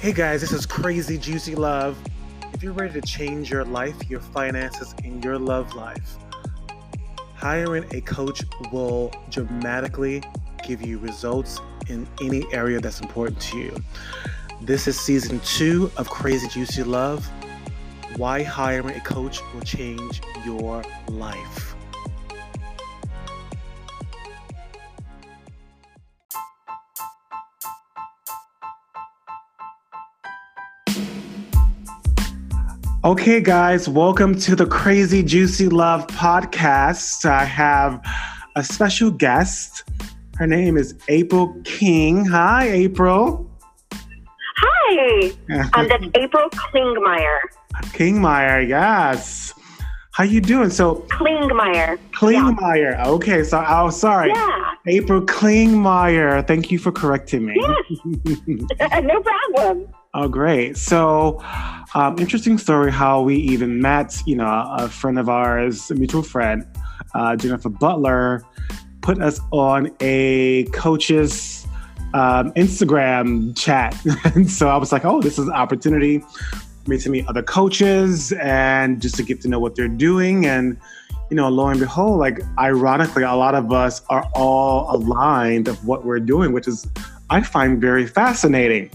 Hey guys, this is Crazy Juicy Love. If you're ready to change your life, your finances, and your love life, hiring a coach will dramatically give you results in any area that's important to you. This is season two of Crazy Juicy Love. Why hiring a coach will change your life. Okay, guys, welcome to the Crazy Juicy Love podcast. I have a special guest. Her name is April King. Hi, April. Hi, um, that's April Klingmeyer. Klingmeyer, yes. How you doing? So Klingmeyer. Klingmeyer. Yeah. Okay, so oh, sorry. Yeah. April Klingmeyer. Thank you for correcting me. Yes. no problem. Oh, great. So, um, interesting story how we even met. You know, a friend of ours, a mutual friend, uh, Jennifer Butler, put us on a coach's um, Instagram chat. and so I was like, oh, this is an opportunity for me to meet other coaches and just to get to know what they're doing. And, you know, lo and behold, like, ironically, a lot of us are all aligned of what we're doing, which is, I find very fascinating.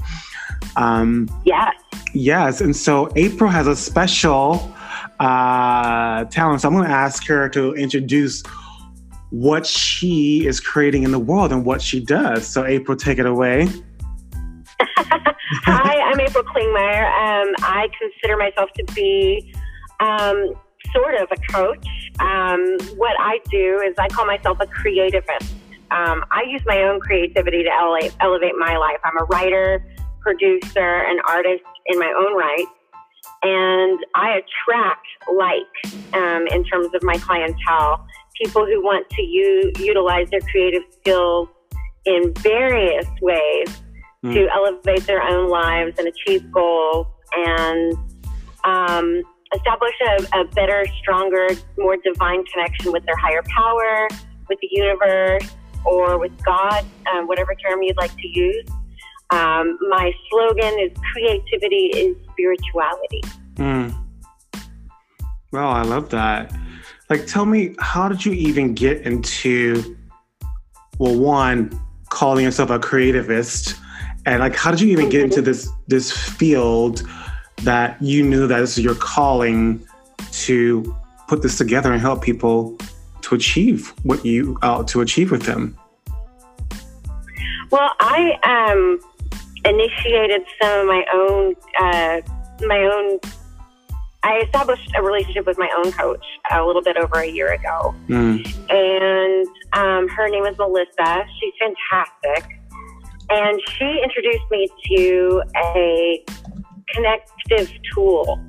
Um, yes. Yes. And so April has a special uh, talent. So I'm going to ask her to introduce what she is creating in the world and what she does. So, April, take it away. Hi, I'm April Klingmeyer. Um, I consider myself to be um, sort of a coach. Um, what I do is I call myself a creativist. Um, I use my own creativity to elevate, elevate my life. I'm a writer, producer, and artist in my own right. And I attract like um, in terms of my clientele, people who want to u- utilize their creative skills in various ways mm. to elevate their own lives and achieve goals and um, establish a, a better, stronger, more divine connection with their higher power, with the universe, or with God, um, whatever term you'd like to use. Um, my slogan is creativity is spirituality. Mm. Well, I love that. Like, tell me, how did you even get into, well, one, calling yourself a creativist, and like, how did you even get into this this field that you knew that this is your calling to put this together and help people to achieve what you uh, to achieve with them? Well, I um initiated some of my own uh, my own. I established a relationship with my own coach a little bit over a year ago, mm. and um, her name is Melissa. She's fantastic, and she introduced me to a connective tool.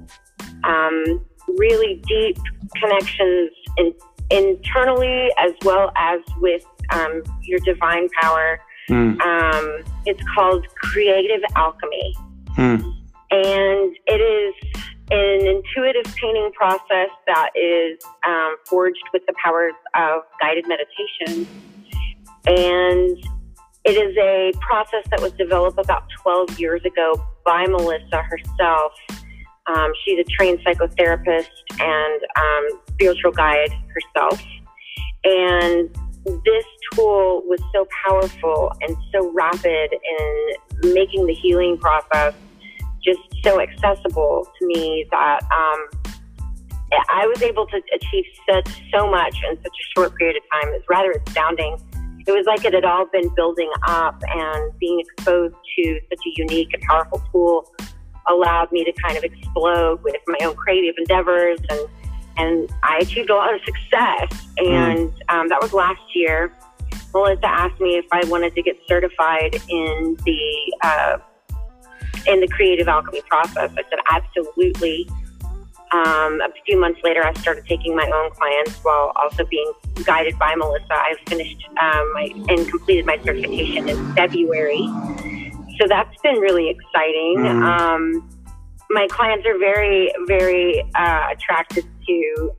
Um, really deep connections in, internally as well as with um, your divine power Mm. Um, it's called Creative Alchemy. Mm. And it is an intuitive painting process that is um, forged with the powers of guided meditation. And it is a process that was developed about 12 years ago by Melissa herself. Um, she's a trained psychotherapist and um, spiritual guide herself. And this tool was so powerful and so rapid in making the healing process just so accessible to me that um, I was able to achieve such so much in such a short period of time. It's rather astounding. It was like it had all been building up, and being exposed to such a unique and powerful tool allowed me to kind of explode with my own creative endeavors and and I achieved a lot of success. And um, that was last year. Melissa asked me if I wanted to get certified in the uh, in the creative alchemy process. I said absolutely. Um, a few months later, I started taking my own clients while also being guided by Melissa. I finished um, my, and completed my certification in February. So that's been really exciting. Mm. Um, my clients are very, very uh, attracted to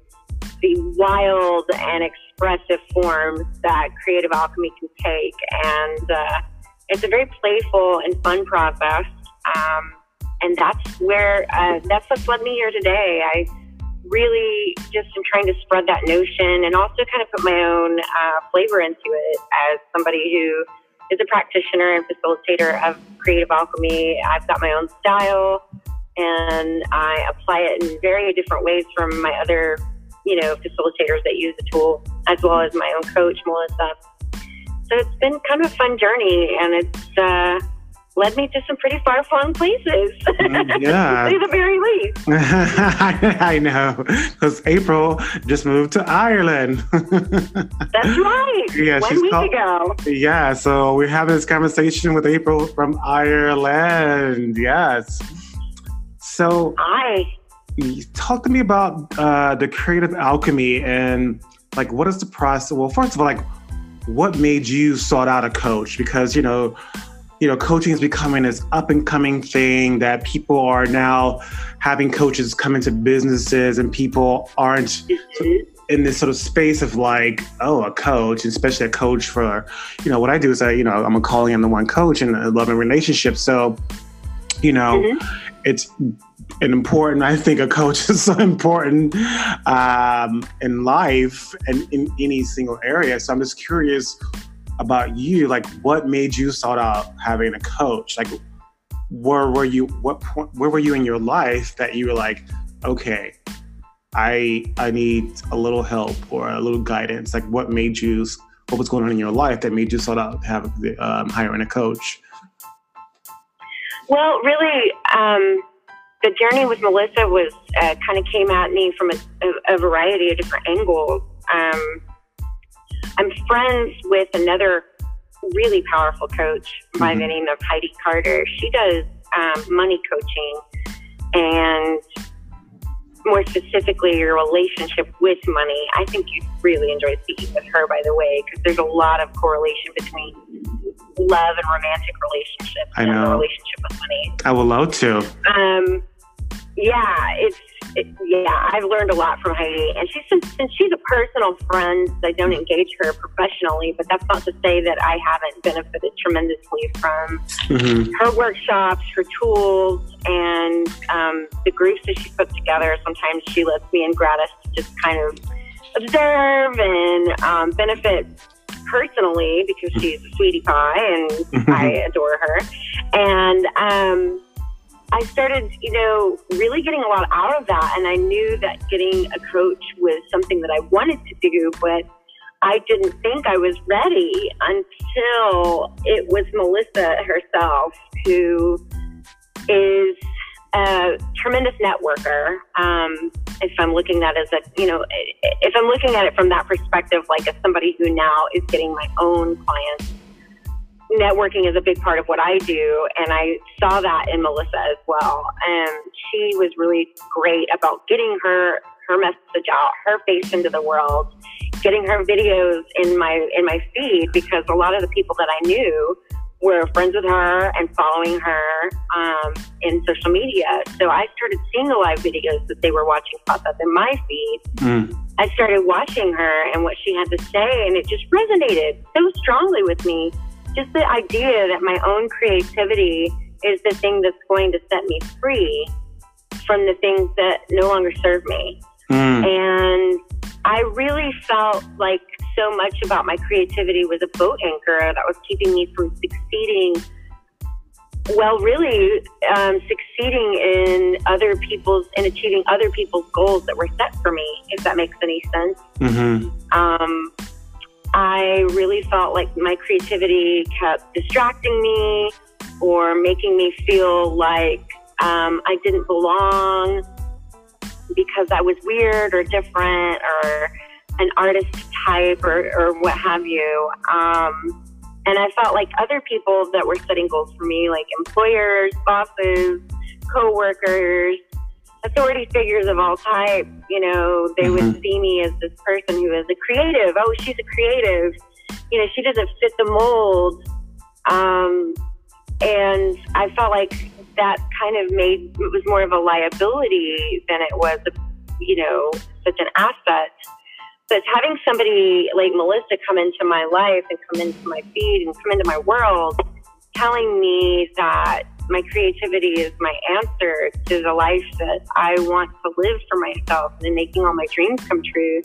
the wild and expressive forms that creative alchemy can take. And uh, it's a very playful and fun process. Um, and that's where, uh, that's what's led me here today. I really just am trying to spread that notion and also kind of put my own uh, flavor into it as somebody who is a practitioner and facilitator of creative alchemy. I've got my own style and I apply it in very different ways from my other, you know, facilitators that use the tool, as well as my own coach, Melissa. So it's been kind of a fun journey, and it's uh, led me to some pretty far flung places. Mm, yeah. to the very least. I know. Because April just moved to Ireland. That's right. Yeah, One she's week called, ago. Yeah, so we're having this conversation with April from Ireland. Yes. So Hi. Talk to me about uh, the creative alchemy and like what is the process? Well, first of all, like what made you sought out a coach? Because you know, you know, coaching is becoming this up and coming thing that people are now having coaches come into businesses and people aren't mm-hmm. in this sort of space of like, oh, a coach, especially a coach for, you know, what I do is I, you know, I'm a calling in the one coach in a loving relationship. So, you know, mm-hmm. It's an important, I think a coach is so important um, in life and in any single area. So I'm just curious, about you like what made you sought out having a coach? Like where were you what point where were you in your life that you were like okay i i need a little help or a little guidance. Like what made you what was going on in your life that made you sought out have um, hiring a coach well really um, the journey with melissa was uh, kind of came at me from a, a, a variety of different angles um, I'm friends with another really powerful coach by mm-hmm. the name of Heidi Carter. She does um, money coaching and more specifically your relationship with money. I think you'd really enjoy speaking with her, by the way, because there's a lot of correlation between love and romantic relationships I know. and the relationship with money. I would love to. Um, yeah, it's it, yeah, I've learned a lot from Heidi, and she's since she's a personal friend, I don't engage her professionally, but that's not to say that I haven't benefited tremendously from mm-hmm. her workshops, her tools, and um, the groups that she puts together. Sometimes she lets me in gratis just kind of observe and um, benefit personally because she's a sweetie pie and. I adore her. And um, I started, you know, really getting a lot out of that. And I knew that getting a coach was something that I wanted to do, but I didn't think I was ready until it was Melissa herself who is a tremendous networker. Um, if I'm looking at it as a, you know, if I'm looking at it from that perspective, like as somebody who now is getting my own clients networking is a big part of what I do, and I saw that in Melissa as well. And she was really great about getting her her message out, her face into the world, getting her videos in my in my feed because a lot of the people that I knew were friends with her and following her um, in social media. So I started seeing the live videos that they were watching pop up in my feed. Mm. I started watching her and what she had to say, and it just resonated so strongly with me just the idea that my own creativity is the thing that's going to set me free from the things that no longer serve me. Mm. And I really felt like so much about my creativity was a boat anchor that was keeping me from succeeding. Well, really, um, succeeding in other people's and achieving other people's goals that were set for me, if that makes any sense. Mm-hmm. Um, I really felt like my creativity kept distracting me or making me feel like um, I didn't belong because I was weird or different or an artist type or, or what have you. Um, and I felt like other people that were setting goals for me, like employers, bosses, coworkers, authority figures of all types, you know, they mm-hmm. would see me as this person who is a creative. Oh, she's a creative. You know, she doesn't fit the mold. Um, and I felt like that kind of made it was more of a liability than it was, a, you know, such an asset. But having somebody like Melissa come into my life and come into my feed and come into my world, telling me that my creativity is my answer to the life that I want to live for myself and making all my dreams come true.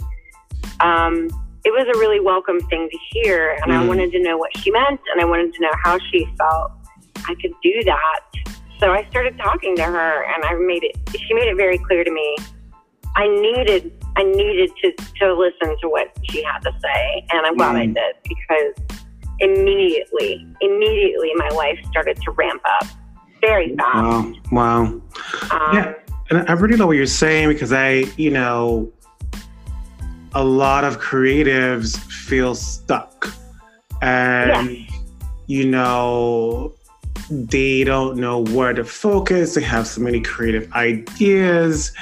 Um, it was a really welcome thing to hear, and mm. I wanted to know what she meant, and I wanted to know how she felt. I could do that, so I started talking to her, and I made it. She made it very clear to me. I needed, I needed to to listen to what she had to say, and I'm glad mm. I did because immediately, immediately, my life started to ramp up very fast. Wow! Wow! Um, yeah, and I really know what you're saying because I, you know a lot of creatives feel stuck and yeah. you know they don't know where to focus they have so many creative ideas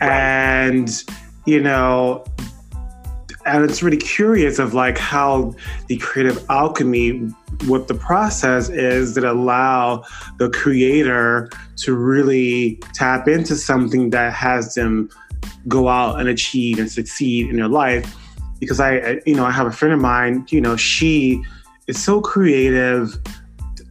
right. and you know and it's really curious of like how the creative alchemy what the process is that allow the creator to really tap into something that has them go out and achieve and succeed in their life because I, you know, I have a friend of mine, you know, she is so creative.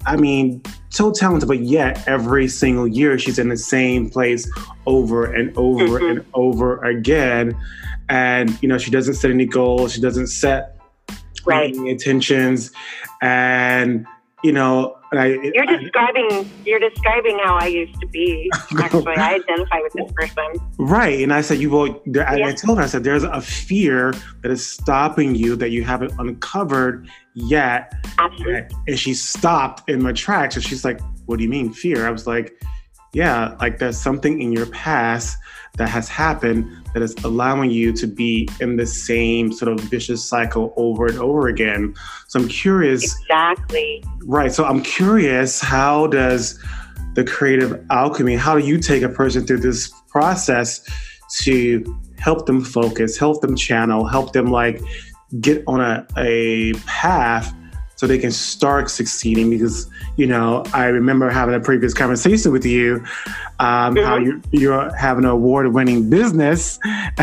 I mean, so talented, but yet every single year she's in the same place over and over mm-hmm. and over again. And, you know, she doesn't set any goals, she doesn't set right. any intentions. And, you know, I, you're describing I, you're describing how I used to be. Actually, I identify with this person. Right, and I said you will. I, yeah. I told her I said there's a fear that is stopping you that you haven't uncovered yet. Absolutely. And she stopped in my tracks, and she's like, "What do you mean fear?" I was like, "Yeah, like there's something in your past that has happened that is allowing you to be in the same sort of vicious cycle over and over again. So I'm curious. Exactly. Right. So I'm curious how does the creative alchemy, how do you take a person through this process to help them focus, help them channel, help them like get on a, a path so they can start succeeding because you know i remember having a previous conversation with you um, mm-hmm. how you, you're having an award-winning business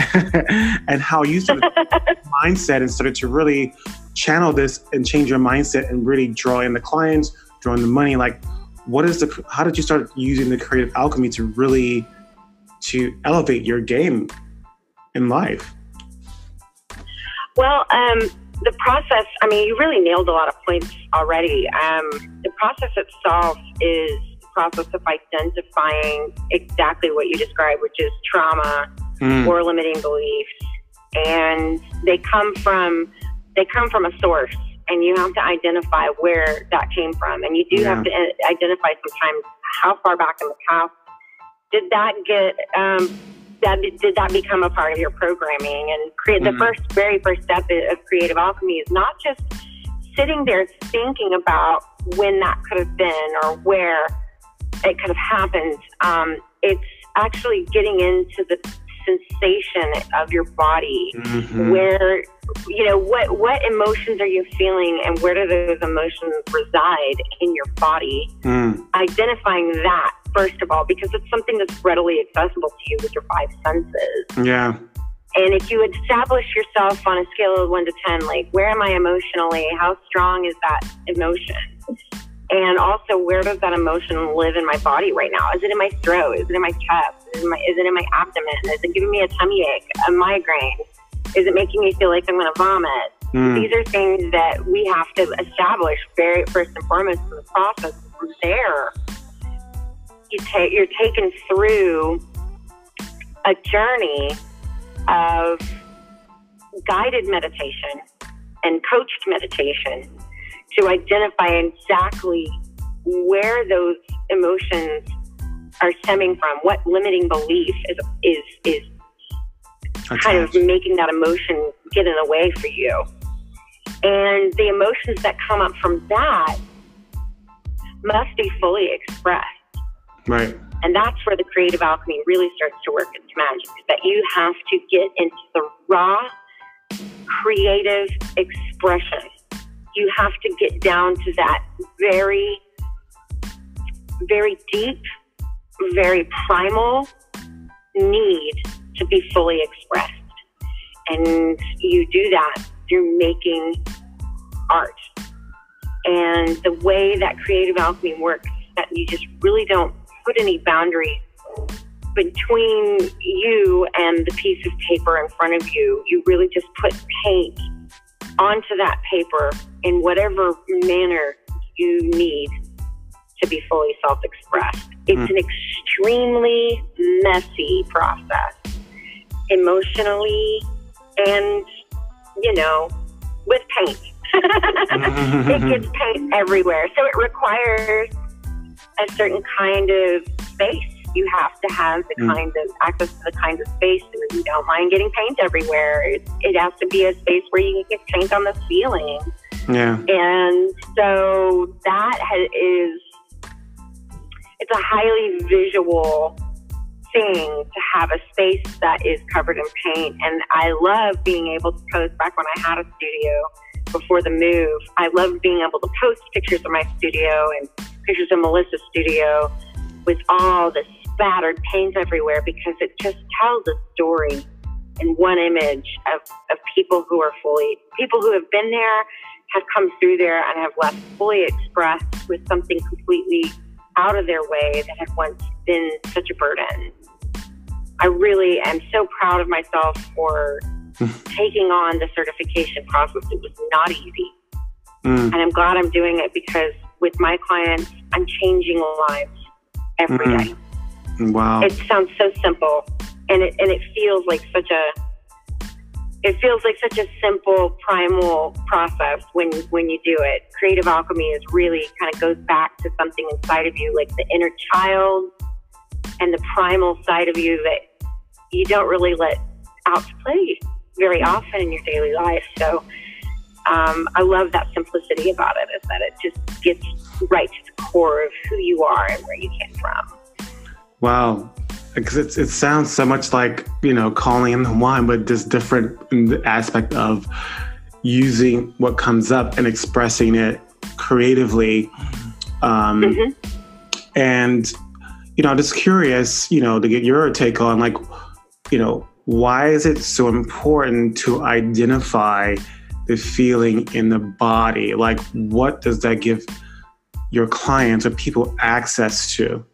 and how you started mindset and started to really channel this and change your mindset and really draw in the clients draw in the money like what is the how did you start using the creative alchemy to really to elevate your game in life well um the process, I mean, you really nailed a lot of points already. Um, the process itself is the process of identifying exactly what you described, which is trauma mm. or limiting beliefs. And they come from they come from a source and you have to identify where that came from. And you do yeah. have to uh, identify sometimes how far back in the past did that get um, that did that become a part of your programming and create mm-hmm. the first very first step of creative alchemy is not just sitting there thinking about when that could have been or where it could have happened um, it's actually getting into the sensation of your body mm-hmm. where you know what what emotions are you feeling and where do those emotions reside in your body mm. identifying that first of all, because it's something that's readily accessible to you with your five senses. Yeah. And if you establish yourself on a scale of one to 10, like, where am I emotionally? How strong is that emotion? And also, where does that emotion live in my body right now? Is it in my throat? Is it in my chest? Is it in my, is it in my abdomen? Is it giving me a tummy ache, a migraine? Is it making me feel like I'm going to vomit? Mm. These are things that we have to establish very first and foremost in the process. From there, you take you're taken through a journey of guided meditation and coached meditation to identify exactly where those emotions are stemming from, what limiting belief is is is kind of making that emotion get in the way for you. And the emotions that come up from that must be fully expressed. Right. And that's where the creative alchemy really starts to work its magic. That you have to get into the raw creative expression. You have to get down to that very, very deep, very primal need to be fully expressed. And you do that through making art. And the way that creative alchemy works that you just really don't put any boundaries between you and the piece of paper in front of you. You really just put paint onto that paper in whatever manner you need to be fully self expressed. It's mm. an extremely messy process, emotionally and, you know, with paint. it gets paint everywhere. So it requires a certain kind of space. You have to have the mm. kind of access to the kind of space where you don't mind getting paint everywhere. It, it has to be a space where you can get paint on the ceiling. Yeah. And so that has, is it's a highly visual thing to have a space that is covered in paint. And I love being able to post back when I had a studio before the move. I love being able to post pictures of my studio and pictures of Melissa's studio with all the spattered paint everywhere because it just tells a story in one image of, of people who are fully, people who have been there, have come through there, and have left fully expressed with something completely out of their way that had once been such a burden. I really am so proud of myself for taking on the certification process. It was not easy. Mm. And I'm glad I'm doing it because with my clients, I'm changing lives every mm. day. Wow. It sounds so simple and it, and it feels like such a, it feels like such a simple primal process when when you do it. Creative alchemy is really kind of goes back to something inside of you, like the inner child and the primal side of you that you don't really let out to play very often in your daily life. So um, I love that simplicity about it, is that it just gets right to the core of who you are and where you came from. Wow, because it, it sounds so much like you know calling in the one but just different in the aspect of using what comes up and expressing it creatively um, mm-hmm. and you know i'm just curious you know to get your take on like you know why is it so important to identify the feeling in the body? Like what does that give your clients or people access to?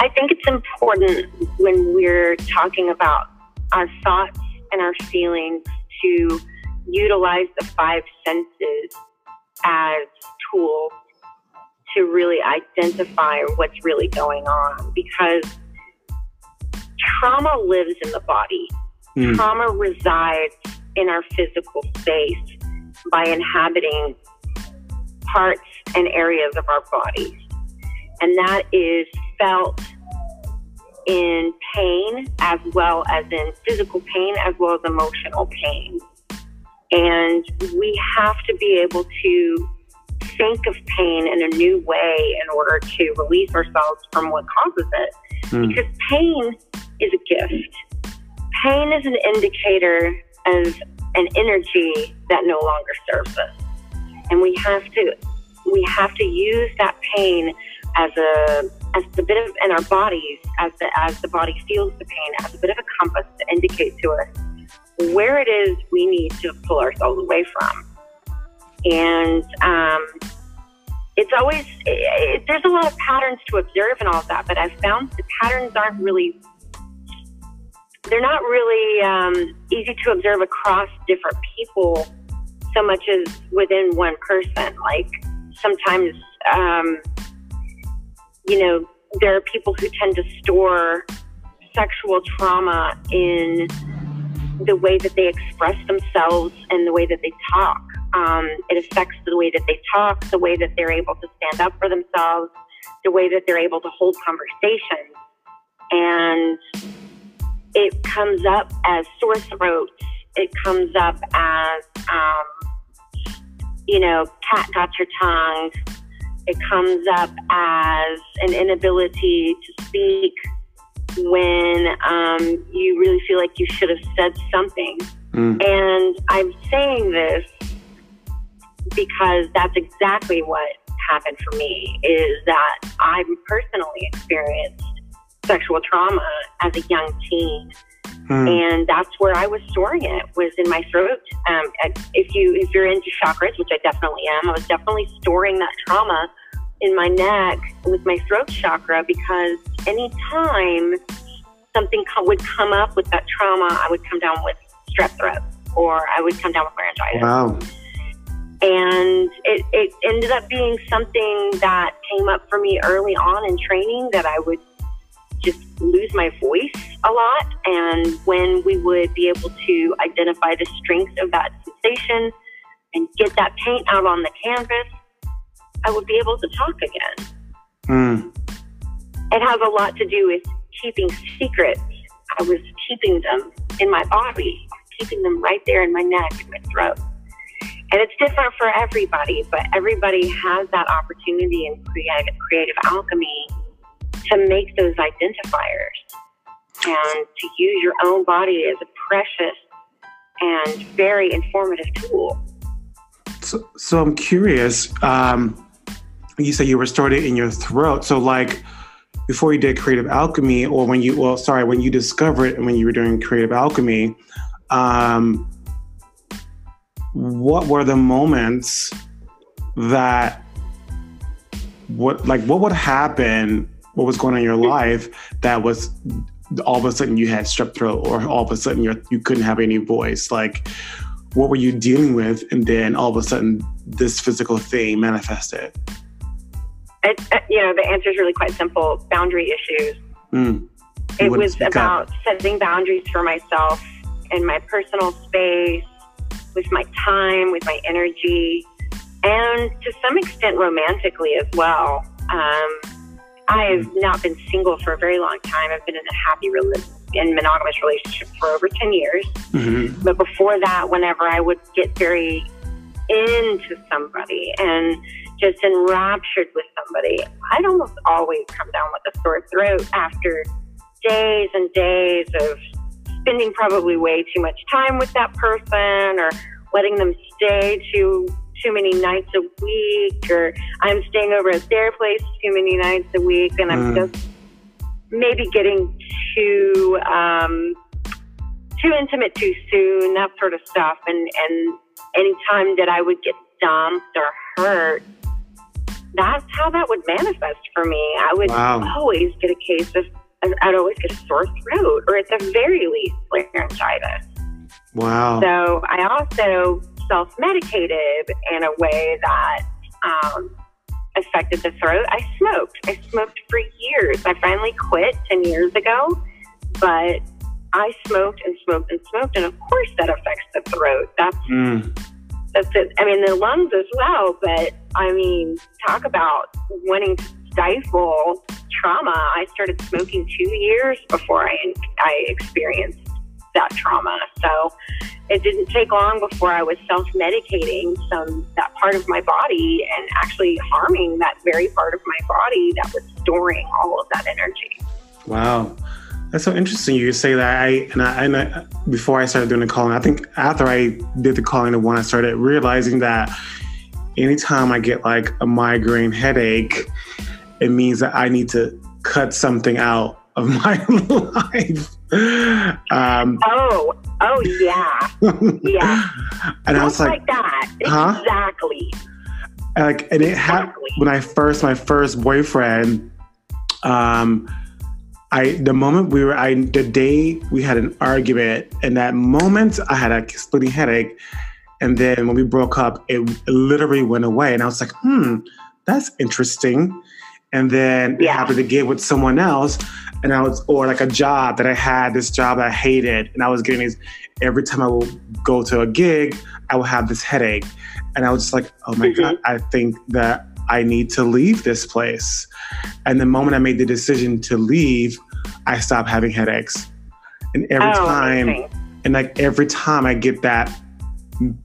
I think it's important when we're talking about our thoughts and our feelings to utilize the five senses as tools to really identify what's really going on because trauma lives in the body. Mm. Trauma resides in our physical space by inhabiting parts and areas of our bodies. And that is felt in pain as well as in physical pain as well as emotional pain. And we have to be able to think of pain in a new way in order to release ourselves from what causes it. Mm. Because pain is a gift. Pain is an indicator of an energy that no longer serves us. And we have to we have to use that pain as a as the bit of in our bodies as the as the body feels the pain as a bit of a compass to indicate to us where it is we need to pull ourselves away from and um, it's always it, it, there's a lot of patterns to observe and all of that but i've found the patterns aren't really they're not really um, easy to observe across different people so much as within one person. Like sometimes um, you know, there are people who tend to store sexual trauma in the way that they express themselves and the way that they talk. Um, it affects the way that they talk, the way that they're able to stand up for themselves, the way that they're able to hold conversations. And it comes up as sore throats. It comes up as, um, you know, cat got your tongue. It comes up as an inability to speak when um, you really feel like you should have said something. Mm. And I'm saying this because that's exactly what happened for me is that I personally experienced sexual trauma as a young teen Hmm. And that's where I was storing it was in my throat. Um, if you if you're into chakras, which I definitely am, I was definitely storing that trauma in my neck with my throat chakra because anytime something co- would come up with that trauma, I would come down with strep throat or I would come down with laryngitis. Wow. And it, it ended up being something that came up for me early on in training that I would just lose my voice a lot. And when we would be able to identify the strength of that sensation and get that paint out on the canvas, I would be able to talk again. Mm. It has a lot to do with keeping secrets. I was keeping them in my body, keeping them right there in my neck and my throat. And it's different for everybody, but everybody has that opportunity in creative, creative alchemy to make those identifiers and to use your own body as a precious and very informative tool. So, so I'm curious. Um, you say you were started in your throat. So, like, before you did creative alchemy, or when you, well, sorry, when you discovered and when you were doing creative alchemy, um, what were the moments that, what, like, what would happen what was going on in your life that was all of a sudden you had strep throat or all of a sudden you're, you couldn't have any voice? Like what were you dealing with and then all of a sudden this physical thing manifested it, uh, you know the answer is really quite simple boundary issues mm. it was about up. setting boundaries for myself in my personal space with my time with my energy and to some extent romantically as well um, I've not been single for a very long time. I've been in a happy in monogamous relationship for over 10 years. Mm-hmm. But before that, whenever I would get very into somebody and just enraptured with somebody, I'd almost always come down with a sore throat after days and days of spending probably way too much time with that person or letting them stay too too many nights a week, or I'm staying over at their place too many nights a week, and I'm mm. just maybe getting too um, too intimate too soon, that sort of stuff. And and any time that I would get dumped or hurt, that's how that would manifest for me. I would wow. always get a case of I'd always get a sore throat, or at the very least, laryngitis. Wow. So I also self medicated in a way that um, affected the throat. I smoked. I smoked for years. I finally quit 10 years ago, but I smoked and smoked and smoked. And of course, that affects the throat. That's. Mm. That's it. I mean, the lungs as well, but I mean, talk about wanting to stifle trauma. I started smoking two years before I I experienced that trauma. So it didn't take long before I was self medicating some that part of my body and actually harming that very part of my body that was storing all of that energy. Wow. That's so interesting. You say that. I and I, and I, before I started doing the calling, I think after I did the calling, the one I started realizing that anytime I get like a migraine headache, it means that I need to cut something out of my life. Um, oh, oh yeah, yeah. and Just I was like, like that, huh? exactly. Like, and it happened when I first my first boyfriend. Um, I the moment we were I the day we had an argument, and that moment I had a splitting headache, and then when we broke up, it literally went away, and I was like, hmm, that's interesting. And then yeah. it happened again with someone else, and I was, or like a job that I had, this job I hated, and I was getting these. Every time I would go to a gig, I would have this headache, and I was just like, "Oh my mm-hmm. god, I think that I need to leave this place." And the moment I made the decision to leave, I stopped having headaches, and every oh, time, amazing. and like every time I get that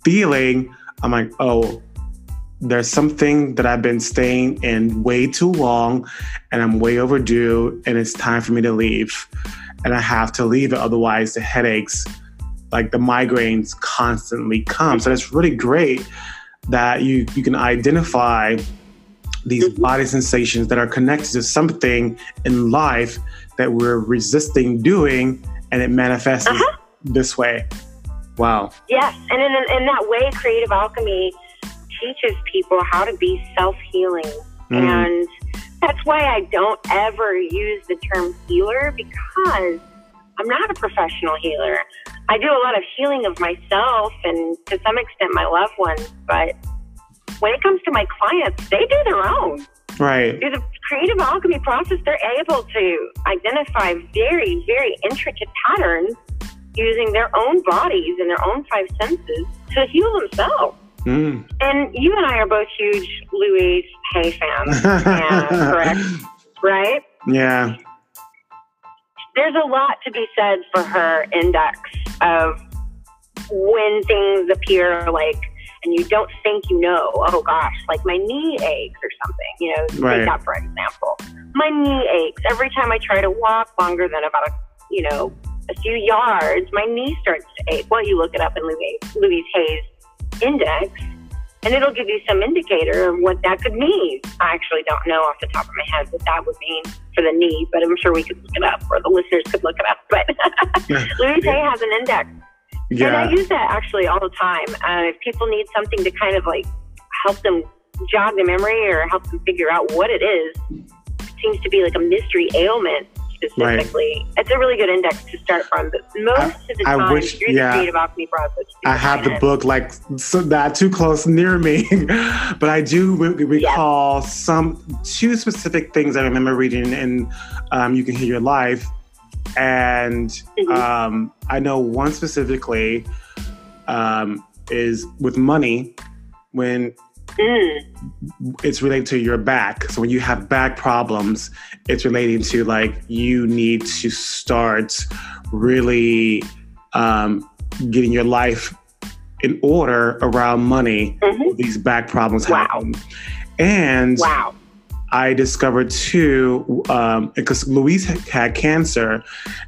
feeling, I'm like, "Oh, there's something that I've been staying in way too long and I'm way overdue and it's time for me to leave. And I have to leave it, otherwise, the headaches, like the migraines, constantly come. So it's really great that you, you can identify these body sensations that are connected to something in life that we're resisting doing and it manifests uh-huh. this way. Wow. Yes. And in, in that way, creative alchemy teaches people how to be self healing Mm. And that's why I don't ever use the term healer because I'm not a professional healer. I do a lot of healing of myself and to some extent my loved ones, but when it comes to my clients, they do their own. Right. Through the creative alchemy process, they're able to identify very, very intricate patterns using their own bodies and their own five senses to heal themselves. Mm. And you and I are both huge Louise Hay fans, yeah, correct? Right? Yeah. There's a lot to be said for her index of when things appear like, and you don't think you know, oh gosh, like my knee aches or something, you know, right. take that for example. My knee aches every time I try to walk longer than about a, you know, a few yards, my knee starts to ache. Well, you look it up in Louise, Louise Hay's index, and it'll give you some indicator of what that could mean. I actually don't know off the top of my head what that would mean for the knee, but I'm sure we could look it up, or the listeners could look it up. But Louise Hay has an index. Yeah. And I use that actually all the time. Uh, if people need something to kind of like help them jog the memory or help them figure out what it is, it seems to be like a mystery ailment specifically. Right. It's a really good index to start from. But most I, of the time, I wish, through yeah, the creative alchemy process, I have the book like so not too close near me, but I do re- recall yes. some two specific things I remember reading in um, "You Can Heal Your Life," and mm-hmm. um, I know one specifically um, is with money when Mm. It's related to your back. So when you have back problems, it's relating to like you need to start really um, getting your life in order around money. Mm-hmm. These back problems wow. happen. And wow. I discovered too, um, because Louise had cancer,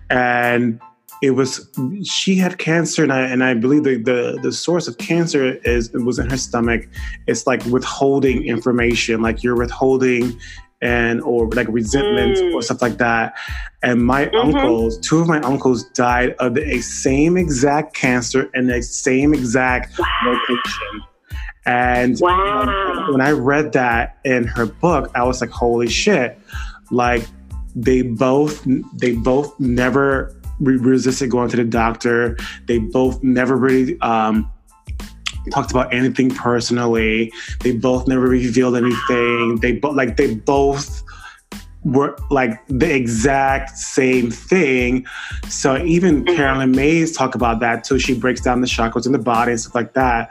and it was she had cancer and I, and I believe the, the the source of cancer is was in her stomach it's like withholding information like you're withholding and or like resentment mm. or stuff like that and my mm-hmm. uncles two of my uncles died of the same exact cancer in the same exact wow. location and wow. when, I read that in her book I was like holy shit like they both they both never resisted going to the doctor. They both never really um, talked about anything personally. They both never revealed anything. They both like they both were like the exact same thing. So even mm-hmm. Caroline Myss talk about that too. She breaks down the chakras in the body and stuff like that,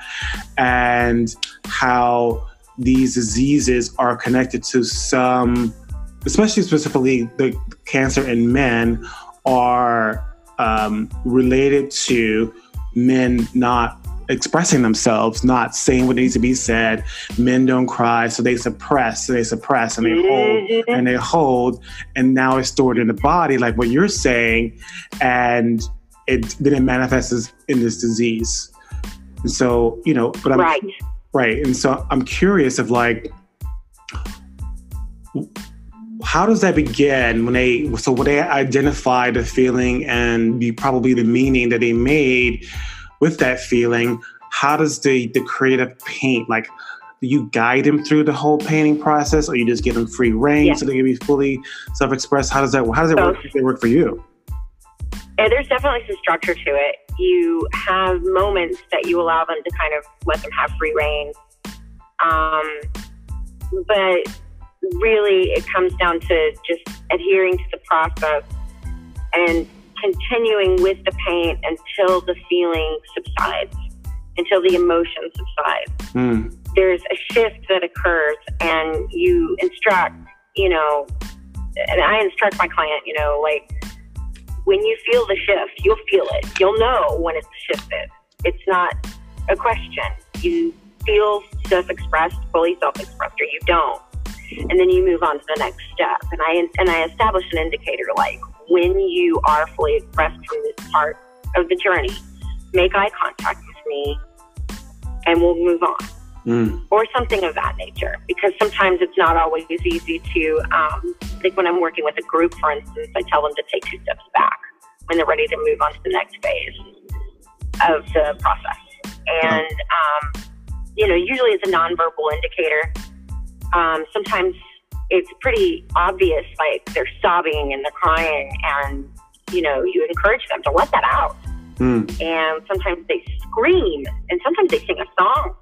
and how these diseases are connected to some, especially specifically the cancer in men, are um, related to men not expressing themselves, not saying what needs to be said. Men don't cry, so they suppress, so they suppress, and they hold, mm-hmm. and they hold, and now it's stored in the body, like what you're saying, and it then it manifests in this disease. And so, you know, but I'm right, right, and so I'm curious of like how does that begin when they so when they identify the feeling and the probably the meaning that they made with that feeling how does the the creative paint like you guide them through the whole painting process or you just give them free reign yeah. so they can be fully self-expressed? How does that how does it work? If they work for you? Yeah, there's definitely some structure to it. You have moments that you allow them to kind of let them have free reign. Um, but really it comes down to just adhering to the process and continuing with the paint until the feeling subsides, until the emotion subsides. Mm. There's a shift that occurs, and you instruct, you know, and I instruct my client, you know, like when you feel the shift, you'll feel it. You'll know when it's shifted. It's not a question. You feel self expressed, fully self expressed, or you don't and then you move on to the next step. And I and I establish an indicator like when you are fully expressed from this part of the journey, make eye contact with me, and we'll move on. Mm. Or something of that nature, because sometimes it's not always easy to, um, like when I'm working with a group, for instance, I tell them to take two steps back when they're ready to move on to the next phase of the process. And, um, you know, usually it's a nonverbal indicator um, sometimes it's pretty obvious, like they're sobbing and they're crying, and you know, you encourage them to let that out. Mm. And sometimes they scream, and sometimes they sing a song,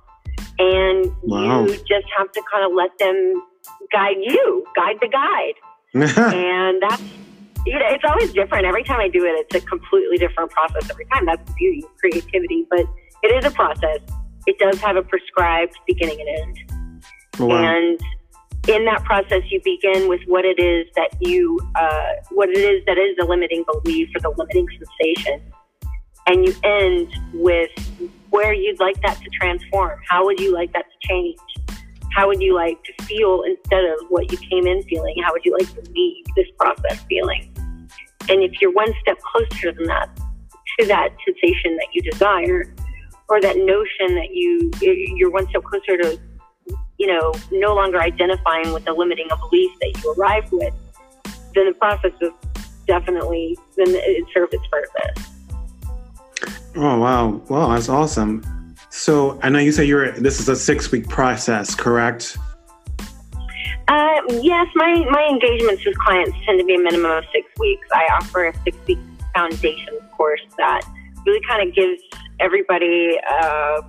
and wow. you just have to kind of let them guide you, guide the guide, and that's you know, it's always different. Every time I do it, it's a completely different process every time. That's the beauty of creativity, but it is a process. It does have a prescribed beginning and end. Oh, wow. And in that process, you begin with what it is that you, uh, what it is that is the limiting belief or the limiting sensation. And you end with where you'd like that to transform. How would you like that to change? How would you like to feel instead of what you came in feeling? How would you like to leave this process feeling? And if you're one step closer than that, to that sensation that you desire, or that notion that you you're one step closer to you know, no longer identifying with the limiting of belief that you arrived with, then the process is definitely, then it served its purpose. Oh, wow. Wow, that's awesome. So I know you say you're, this is a six week process, correct? Uh, yes, my, my engagements with clients tend to be a minimum of six weeks. I offer a six week foundation course that really kind of gives everybody uh,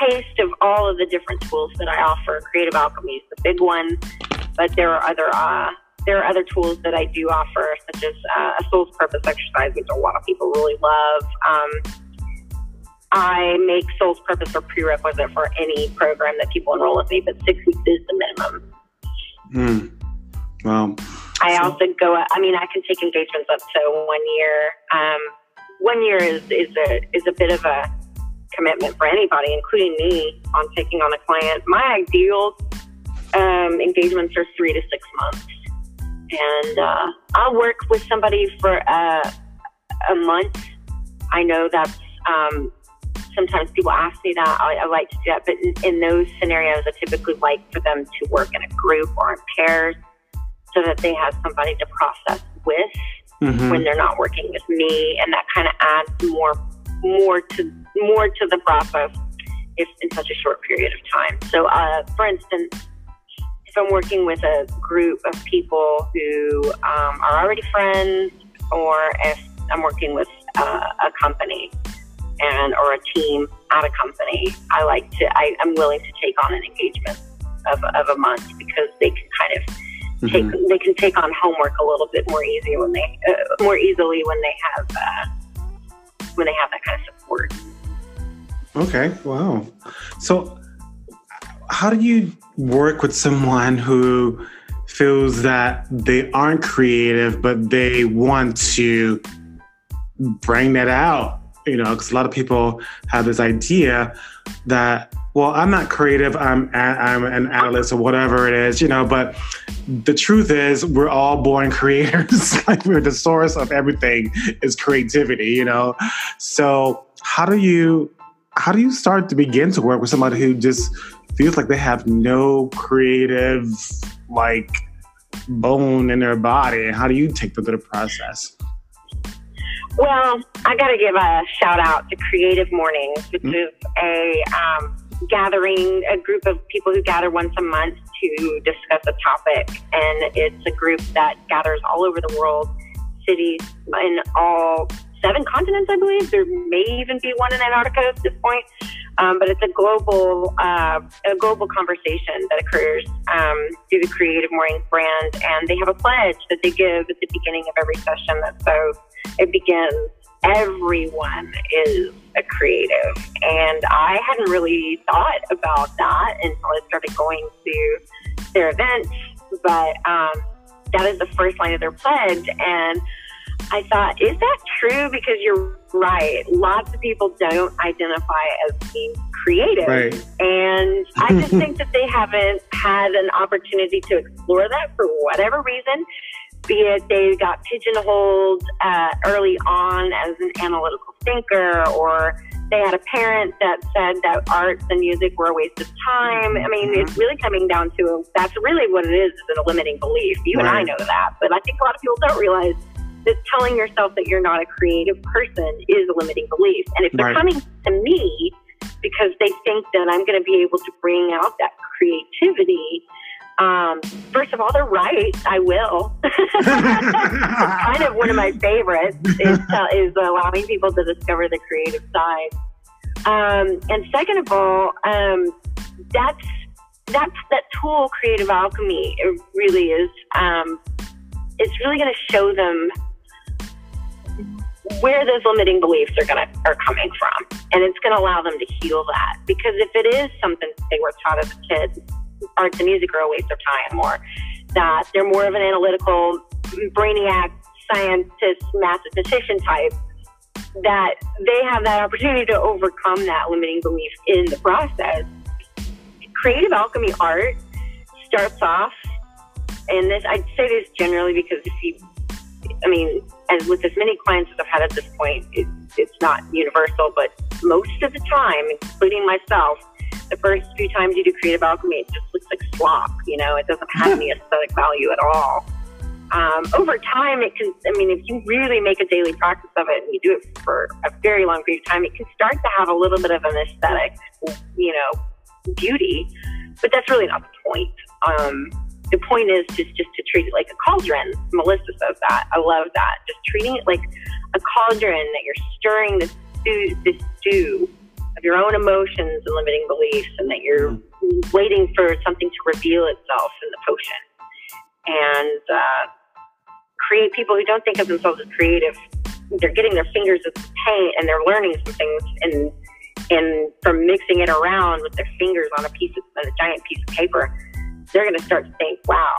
taste of all of the different tools that I offer. Creative Alchemy is the big one, but there are other uh, there are other tools that I do offer, such as uh, a soul's purpose exercise, which a lot of people really love. Um, I make soul's purpose a prerequisite for any program that people enroll with me, but six weeks is the minimum. Hmm. Wow. I so, also go. I mean, I can take engagements up to one year. Um, one year is is a is a bit of a commitment for anybody, including me, on taking on a client. My ideal um, engagements are three to six months. And uh, I'll work with somebody for uh, a month. I know that's um, sometimes people ask me that. I, I like to do that. But in, in those scenarios, I typically like for them to work in a group or in pairs so that they have somebody to process with. Mm-hmm. when they're not working with me, and that kind of adds more more to more to the process if in such a short period of time. So, uh, for instance, if I'm working with a group of people who um, are already friends, or if I'm working with uh, a company and or a team at a company, I like to. I, am willing to take on an engagement of, of a month because they can kind of. Take, mm-hmm. They can take on homework a little bit more easy when they uh, more easily when they have uh, when they have that kind of support. Okay, wow. So, how do you work with someone who feels that they aren't creative, but they want to bring that out? You know, because a lot of people have this idea that, well, I'm not creative, I'm, I'm an analyst or whatever it is, you know, but the truth is we're all born creators. like we're the source of everything is creativity, you know? So, how do you how do you start to begin to work with somebody who just feels like they have no creative like bone in their body? How do you take them through the process? Well, I got to give a shout out to Creative Mornings, which mm-hmm. is a um, gathering, a group of people who gather once a month to discuss a topic. And it's a group that gathers all over the world, cities in all seven continents, I believe. There may even be one in Antarctica at this point. Um, but it's a global uh, a global conversation that occurs um, through the Creative Mornings brand, and they have a pledge that they give at the beginning of every session. That so it begins. Everyone is a creative, and I hadn't really thought about that until I started going to their events. But um, that is the first line of their pledge, and I thought, is that true? Because you're right. Lots of people don't identify as being creative. Right. And I just think that they haven't had an opportunity to explore that for whatever reason. Be it they got pigeonholed uh, early on as an analytical thinker, or they had a parent that said that arts and music were a waste of time. I mean, it's mm-hmm. really coming down to that's really what it is, is a limiting belief. You right. and I know that, but I think a lot of people don't realize that telling yourself that you're not a creative person is a limiting belief. And if they're right. coming to me because they think that I'm going to be able to bring out that creativity, Um, first of all, they're right. I will. kind of one of my favorites is, uh, is allowing people to discover the creative side. Um, and second of all, um, that's that's that tool, creative alchemy. It really is. Um, it's really going to show them where those limiting beliefs are going to are coming from, and it's going to allow them to heal that. Because if it is something they were taught as a kid, arts and music are a waste of time, or that they're more of an analytical, brainiac, scientist, mathematician type, that they have that opportunity to overcome that limiting belief in the process. Creative alchemy art starts off, and this I'd say this generally because if you, I mean, as with as many clients as I've had at this point, it, it's not universal, but most of the time, including myself, the first few times you do creative alchemy, it just looks like slop. You know, it doesn't have any aesthetic value at all. Um, over time, it can, I mean, if you really make a daily practice of it and you do it for a very long period of time, it can start to have a little bit of an aesthetic, you know, beauty. But that's really not the point. Um, the point is just, just to treat it like a cauldron. Melissa says that. I love that. Just treating it like a cauldron that you're stirring the stew, the stew of your own emotions and limiting beliefs, and that you're mm-hmm. waiting for something to reveal itself in the potion. And uh, create people who don't think of themselves as creative. They're getting their fingers in paint and they're learning some things and and from mixing it around with their fingers on a piece of on a giant piece of paper, they're going to start to think, "Wow,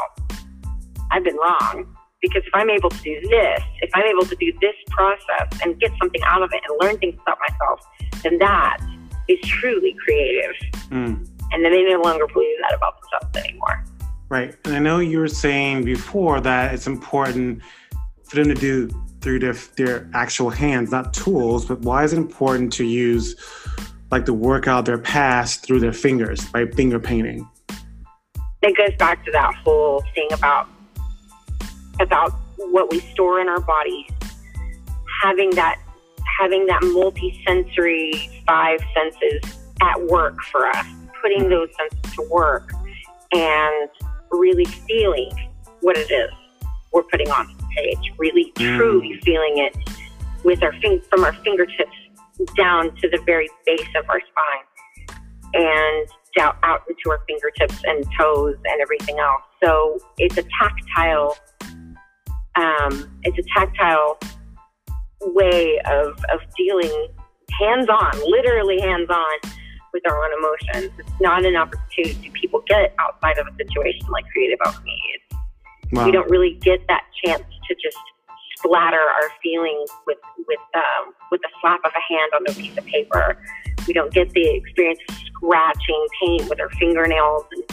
I've been wrong." Because if I'm able to do this, if I'm able to do this process and get something out of it and learn things about myself, then that is truly creative. Mm. And then they no longer believe that about themselves anymore. Right. And I know you were saying before that it's important for them to do through their, their actual hands, not tools, but why is it important to use like to work out their past through their fingers by finger painting? It goes back to that whole thing about about what we store in our bodies, having that having that multi-sensory five senses at work for us, putting mm-hmm. those senses to work and really feeling what it is we're putting on the page, really mm. truly feeling it with our fing- from our fingertips down to the very base of our spine and down out into our fingertips and toes and everything else. So it's a tactile, um, it's a tactile way of, of dealing hands on, literally hands on with our own emotions. It's not an opportunity people get outside of a situation like creative alchemy. Wow. We don't really get that chance to just splatter our feelings with with um, with the slap of a hand on a piece of paper. We don't get the experience of scratching paint with our fingernails and,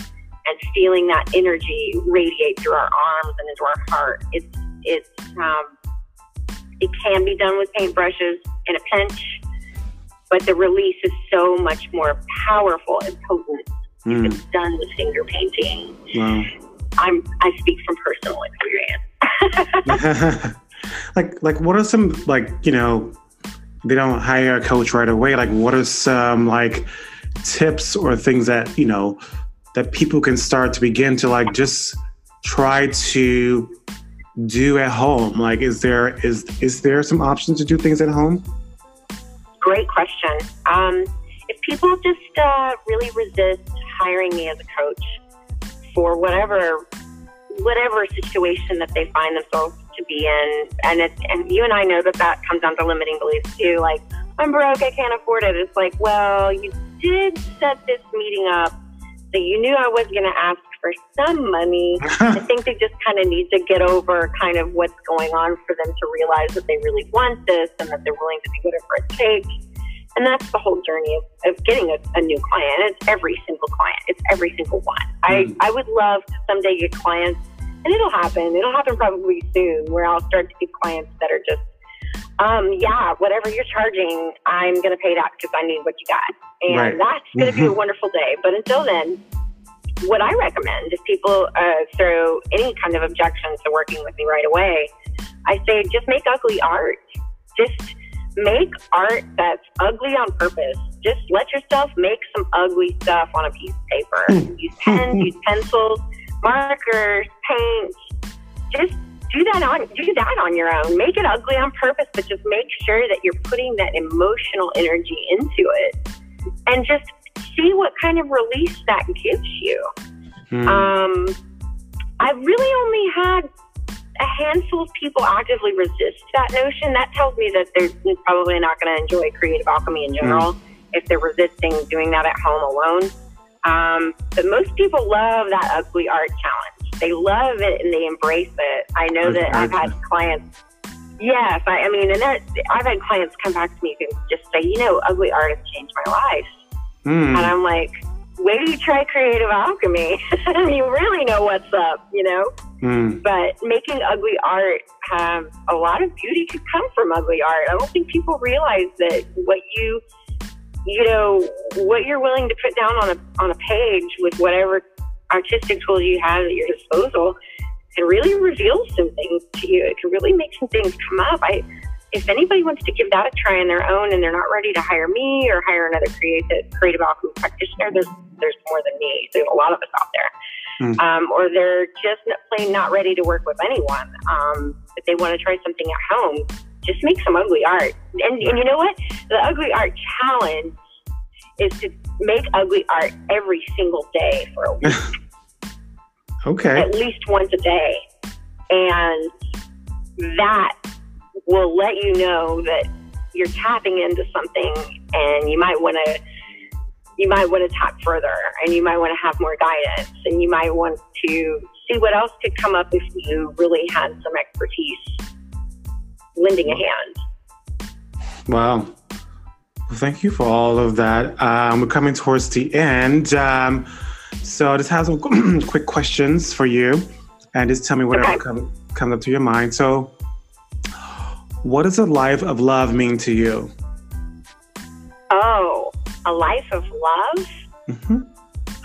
and feeling that energy radiate through our arms and into our heart. It's it's um, it can be done with paintbrushes in a pinch but the release is so much more powerful and potent mm. if it's done with finger painting. Wow. I'm I speak from personal experience. like like what are some like you know they don't hire a coach right away. Like what are some like tips or things that you know that people can start to begin to like just try to do at home? Like is there is is there some options to do things at home? Great question. Um, if people just uh, really resist hiring me as a coach for whatever whatever situation that they find themselves to be in, and it's and you and I know that that comes down to limiting beliefs too. Like I'm broke, I can't afford it. It's like, well, you did set this meeting up that you knew I was going to ask for some money. I think they just kind of need to get over kind of what's going on for them to realize that they really want this and that they're willing to do whatever it takes. And that's the whole journey of, of getting a, a, new client. It's every single client. It's every single one. Mm. I, I would love to someday get clients, and it'll happen. It'll happen probably soon, where I'll start to get clients that are just, um, yeah, whatever you're charging, I'm going to pay that because I need what you got. And right. that's going to be a wonderful day. But until then, what I recommend if people uh, throw any kind of objections to working with me right away, I say just make ugly art. Just make art that's ugly on purpose. Just let yourself make some ugly stuff on a piece of paper. use pens, use pencils. Markers, paint. Just do that on do that on your own. Make it ugly on purpose, but just make sure that you're putting that emotional energy into it, and just see what kind of release that gives you. Hmm. Um, I really only had a handful of people actively resist that notion. That tells me that they're probably not going to enjoy creative alchemy in general hmm. if they're resisting doing that at home alone. Um, but most people love that ugly art challenge. They love it and they embrace it. I know that I've had clients. Yes, I, I mean, and that, I've had clients come back to me and just say, you know, ugly art has changed my life. Mm. And I'm like, wait till you try creative alchemy. you really know what's up, you know? Mm. But making ugly art, um, a lot of beauty could come from ugly art. I don't think people realize that what you you know, what you're willing to put down on a on a page with whatever artistic tools you have at your disposal can really reveal some things to you. It can really make some things come up. I if anybody wants to give that a try on their own and they're not ready to hire me or hire another creative creative alchemy practitioner, there's there's more than me. There's a lot of us out there. Mm. Um, or they're just plain not ready to work with anyone. Um, but they want to try something at home just make some ugly art. And, and you know what? The ugly art challenge is to make ugly art every single day for a week. okay. At least once a day. And that will let you know that you're tapping into something and you might want to you might want to tap further and you might want to have more guidance and you might want to see what else could come up if you really had some expertise lending a hand. Wow. Well, thank you for all of that. Um, we're coming towards the end. Um, so just have some quick questions for you and just tell me whatever okay. come, comes up to your mind. So, what does a life of love mean to you? Oh, a life of love? Mm-hmm.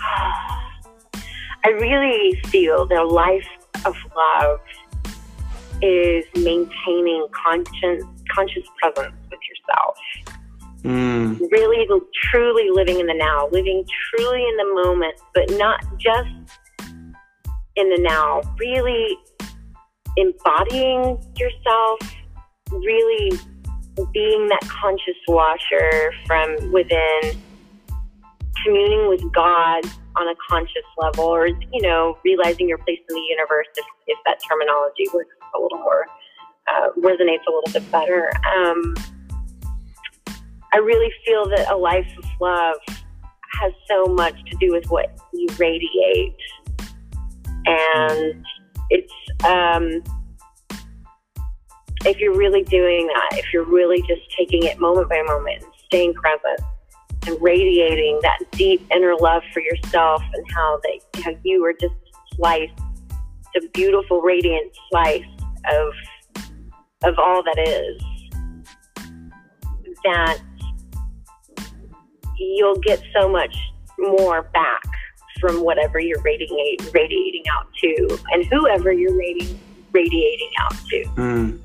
I really feel the life of love is maintaining conscious conscious presence with yourself. Mm. Really, truly living in the now, living truly in the moment, but not just in the now. Really embodying yourself, really being that conscious washer from within, communing with God on a conscious level, or you know, realizing your place in the universe if, if that terminology works a little more uh, resonates a little bit better. Um, I really feel that a life of love has so much to do with what you radiate, and it's um, if you're really doing that, if you're really just taking it moment by moment and staying present and radiating that deep inner love for yourself and how they how you are just sliced, a beautiful radiant slice of of all that is that you'll get so much more back from whatever you're radiating radiating out to and whoever you're radiating radiating out to. Mm.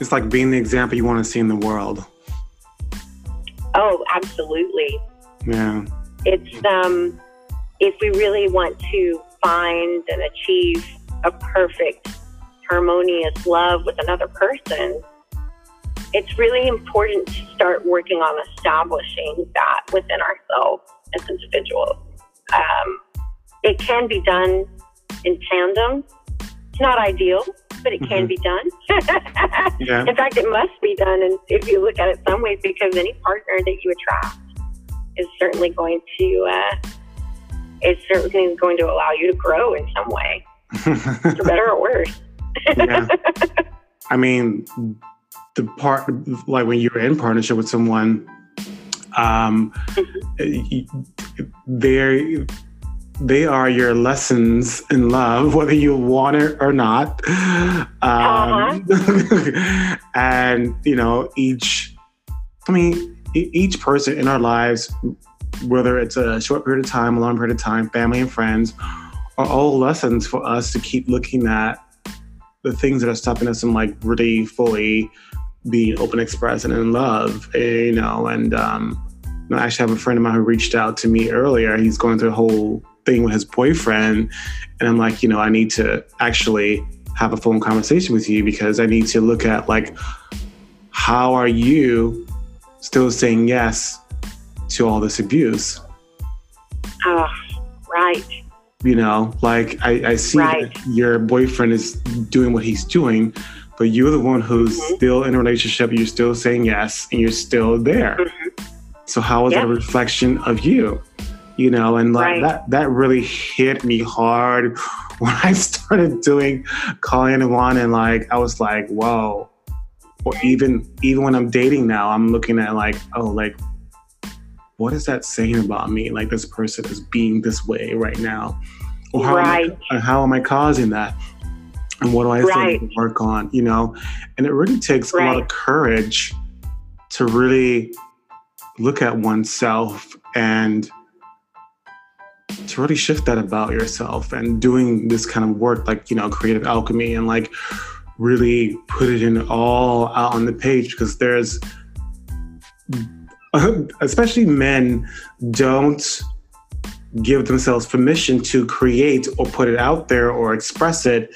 It's like being the example you want to see in the world. Oh, absolutely. Yeah. It's um if we really want to find and achieve a perfect harmonious love with another person, it's really important to start working on establishing that within ourselves as individuals. Um, it can be done in tandem. It's not ideal, but it can mm-hmm. be done. yeah. In fact, it must be done. And if you look at it some ways, because any partner that you attract is certainly going to uh, is certainly going to allow you to grow in some way, for better or worse yeah. I mean, the part like when you're in partnership with someone, um, they they are your lessons in love, whether you want it or not. Um, uh-huh. and you know, each, I mean, each person in our lives, whether it's a short period of time, a long period of time, family and friends, are all lessons for us to keep looking at the things that are stopping us from like really fully being open, express, and in love, you know. And um, I actually have a friend of mine who reached out to me earlier. He's going through a whole thing with his boyfriend. And I'm like, you know, I need to actually have a phone conversation with you because I need to look at like, how are you still saying yes to all this abuse? Oh, right. You know, like I, I see right. your boyfriend is doing what he's doing, but you're the one who's mm-hmm. still in a relationship, you're still saying yes, and you're still there. Mm-hmm. So how is that a reflection of you? You know, and like right. that that really hit me hard when I started doing calling one and like I was like, whoa. Or even even when I'm dating now, I'm looking at like, oh, like what is that saying about me? Like this person is being this way right now. Or how, right. am, I, uh, how am I causing that? and what do I right. work on, you know? And it really takes right. a lot of courage to really look at oneself and to really shift that about yourself and doing this kind of work like, you know, creative alchemy and like really put it in all out on the page because there's especially men don't give themselves permission to create or put it out there or express it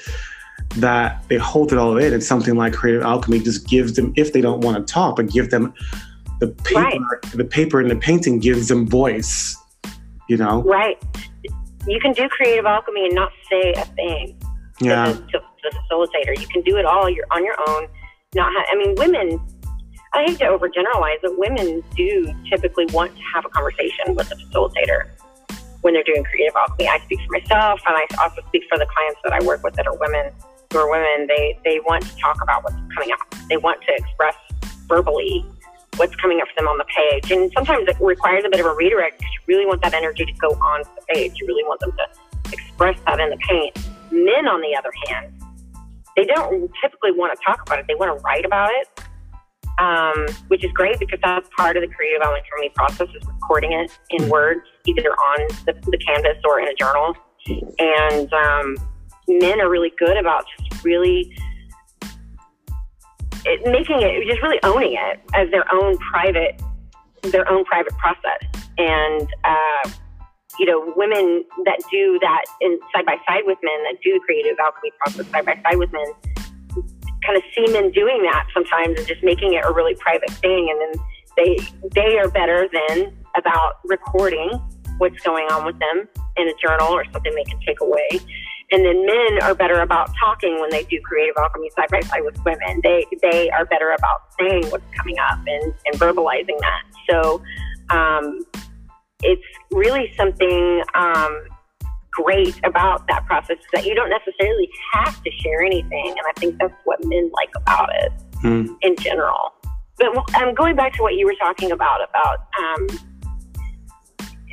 that they hold it all in and something like creative alchemy just gives them if they don't want to talk but give them the paper right. the paper and the painting gives them voice you know? Right. You can do creative alchemy and not say a thing. Yeah. to, to the facilitator. You can do it all you're on your own. Not ha- i mean women i hate to overgeneralize but women do typically want to have a conversation with the facilitator when they're doing creative alchemy. I speak for myself and i also speak for the clients that i work with that are women who are women, they, they want to talk about what's coming up. They want to express verbally what's coming up for them on the page. And sometimes it requires a bit of a redirect because you really want that energy to go on the page. You really want them to express that in the paint. Men, on the other hand, they don't typically want to talk about it. They want to write about it, um, which is great because that's part of the creative element for me process is recording it in words, either on the, the canvas or in a journal. And um, men are really good about just really it, making it, just really owning it as their own private, their own private process. And, uh, you know, women that do that in side by side with men that do the creative alchemy process side by side with men kind of see men doing that sometimes and just making it a really private thing. And then they, they are better than about recording what's going on with them in a journal or something they can take away. And then men are better about talking when they do creative alchemy side by side with women. They they are better about saying what's coming up and, and verbalizing that. So um, it's really something um, great about that process is that you don't necessarily have to share anything. And I think that's what men like about it mm. in general. But I'm um, going back to what you were talking about about um,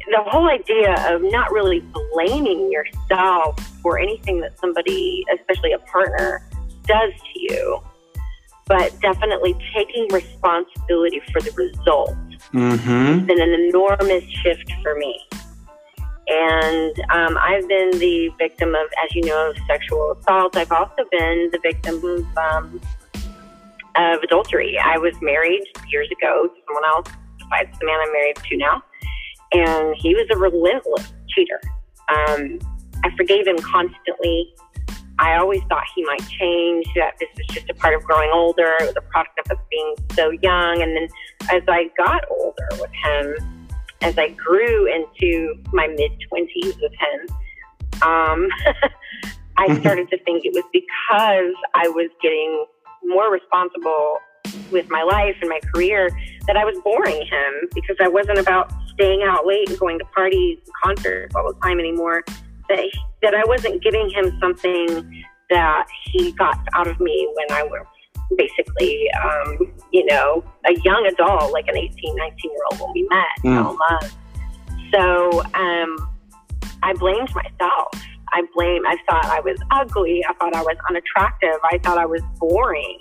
the whole idea of not really blaming yourself for anything that somebody, especially a partner, does to you, but definitely taking responsibility for the result mm-hmm. been an enormous shift for me. And um, I've been the victim of, as you know, of sexual assault. I've also been the victim of, um, of adultery. I was married years ago to someone else besides the man I'm married to now and he was a relentless cheater. Um, I forgave him constantly. I always thought he might change, that this was just a part of growing older. It was a product of us being so young. And then as I got older with him, as I grew into my mid 20s with him, um, I started to think it was because I was getting more responsible with my life and my career that I was boring him because I wasn't about staying out late and going to parties, concerts all the time anymore. That that I wasn't giving him something that he got out of me when I was basically, um, you know, a young adult, like an 18, 19 year old when we met, mm. love. So um, I blamed myself. I blame. I thought I was ugly. I thought I was unattractive. I thought I was boring.